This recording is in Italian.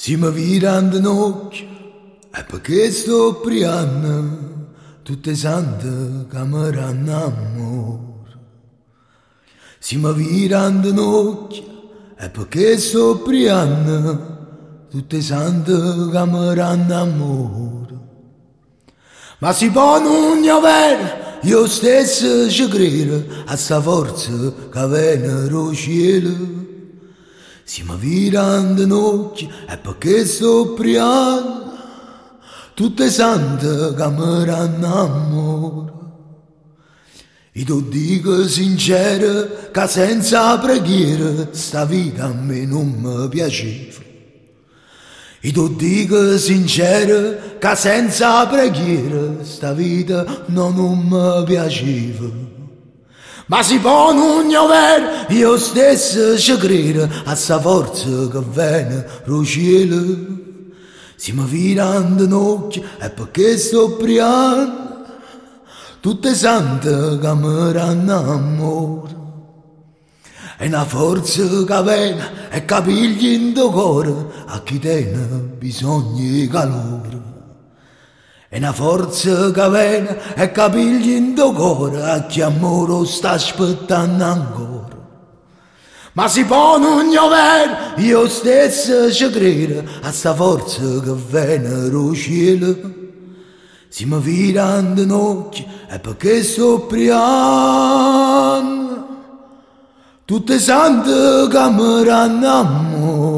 Si mi virando in occhio, è perché sto priando tutte sante che mi ranno amore. Si mi virando in occhio, è perché sto priando tutte sante ranno amore. Ma si può non avere, io stesso ci credo a sta forza che viene dal cielo. Si mi virando occhio è perché sto priando tutte sante che mi ranno amore. E tu dico sincero che senza preghiera sta vita a me non mi piaceva. E tu dico sincero che senza preghiera sta vita no, non mi piaceva. Ma si può non avere, io stesso ci credo a sta forza che viene cielo. Si mi virando in occhio è perché sto priando tutte sante che mi ranno amore. È una forza che viene e capigli in tuo cuore a chi tiene bisogno di calore. È una forza che viene e capigli in tuo cuore a chi amore sta aspettando ancora. Ma si può non avere, io stesso ci credo a sta forza che viene dal cielo. Si mi virando in occhio è perché sto priando tutte sante che mi amore.